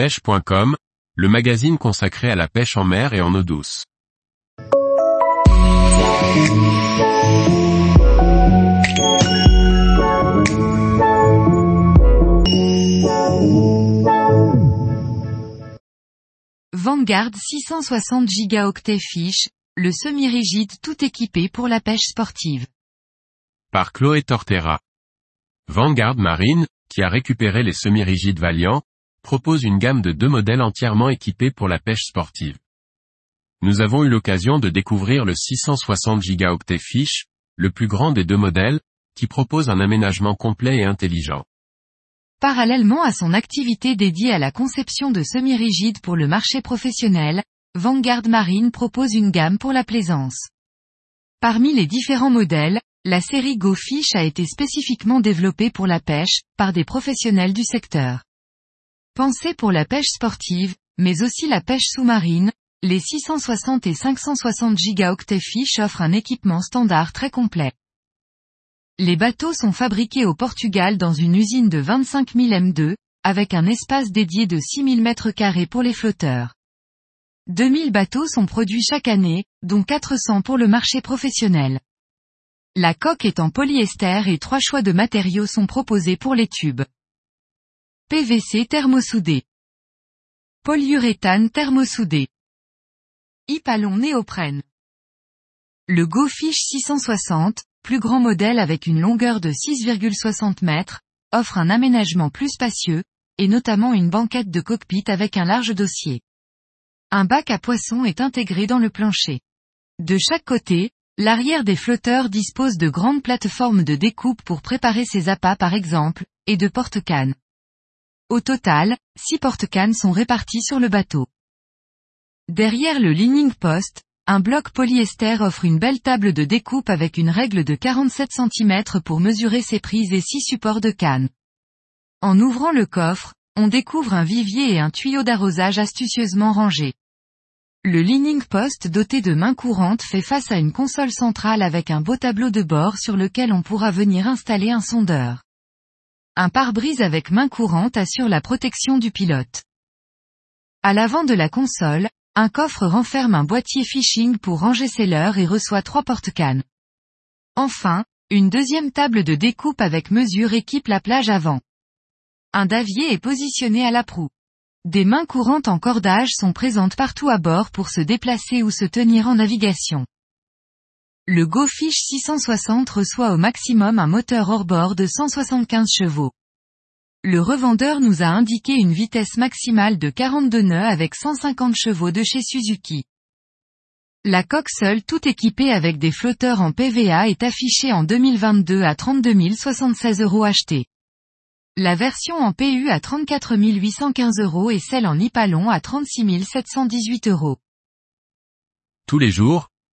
pêche.com, le magazine consacré à la pêche en mer et en eau douce. Vanguard 660 gigaoctets fiche, le semi-rigide tout équipé pour la pêche sportive. Par Chloé Tortera. Vanguard Marine, qui a récupéré les semi-rigides Valiant, propose une gamme de deux modèles entièrement équipés pour la pêche sportive. Nous avons eu l'occasion de découvrir le 660 gigaoctets Fish, le plus grand des deux modèles, qui propose un aménagement complet et intelligent. Parallèlement à son activité dédiée à la conception de semi-rigides pour le marché professionnel, Vanguard Marine propose une gamme pour la plaisance. Parmi les différents modèles, la série Go Fish a été spécifiquement développée pour la pêche, par des professionnels du secteur. Pensée pour la pêche sportive, mais aussi la pêche sous-marine, les 660 et 560 gigaoctets Fish offrent un équipement standard très complet. Les bateaux sont fabriqués au Portugal dans une usine de 25 000 M2, avec un espace dédié de 6 000 m2 pour les flotteurs. 2000 bateaux sont produits chaque année, dont 400 pour le marché professionnel. La coque est en polyester et trois choix de matériaux sont proposés pour les tubes. PVC thermosoudé. Polyuréthane thermosoudé. Hypalon néoprène. Le GoFish 660, plus grand modèle avec une longueur de 6,60 mètres, offre un aménagement plus spacieux, et notamment une banquette de cockpit avec un large dossier. Un bac à poissons est intégré dans le plancher. De chaque côté, l'arrière des flotteurs dispose de grandes plateformes de découpe pour préparer ses appâts par exemple, et de porte-cannes. Au total, six porte-cannes sont répartis sur le bateau. Derrière le leaning post, un bloc polyester offre une belle table de découpe avec une règle de 47 cm pour mesurer ses prises et six supports de canne. En ouvrant le coffre, on découvre un vivier et un tuyau d'arrosage astucieusement rangés. Le leaning post doté de mains courantes fait face à une console centrale avec un beau tableau de bord sur lequel on pourra venir installer un sondeur. Un pare-brise avec main courante assure la protection du pilote. À l'avant de la console, un coffre renferme un boîtier fishing pour ranger ses leurres et reçoit trois porte-cannes. Enfin, une deuxième table de découpe avec mesure équipe la plage avant. Un davier est positionné à la proue. Des mains courantes en cordage sont présentes partout à bord pour se déplacer ou se tenir en navigation. Le GoFish 660 reçoit au maximum un moteur hors-bord de 175 chevaux. Le revendeur nous a indiqué une vitesse maximale de 42 nœuds avec 150 chevaux de chez Suzuki. La coque seule tout équipée avec des flotteurs en PVA est affichée en 2022 à 32 076 euros achetés. La version en PU à 34 815 euros et celle en Hypalon à 36 718 euros. Tous les jours,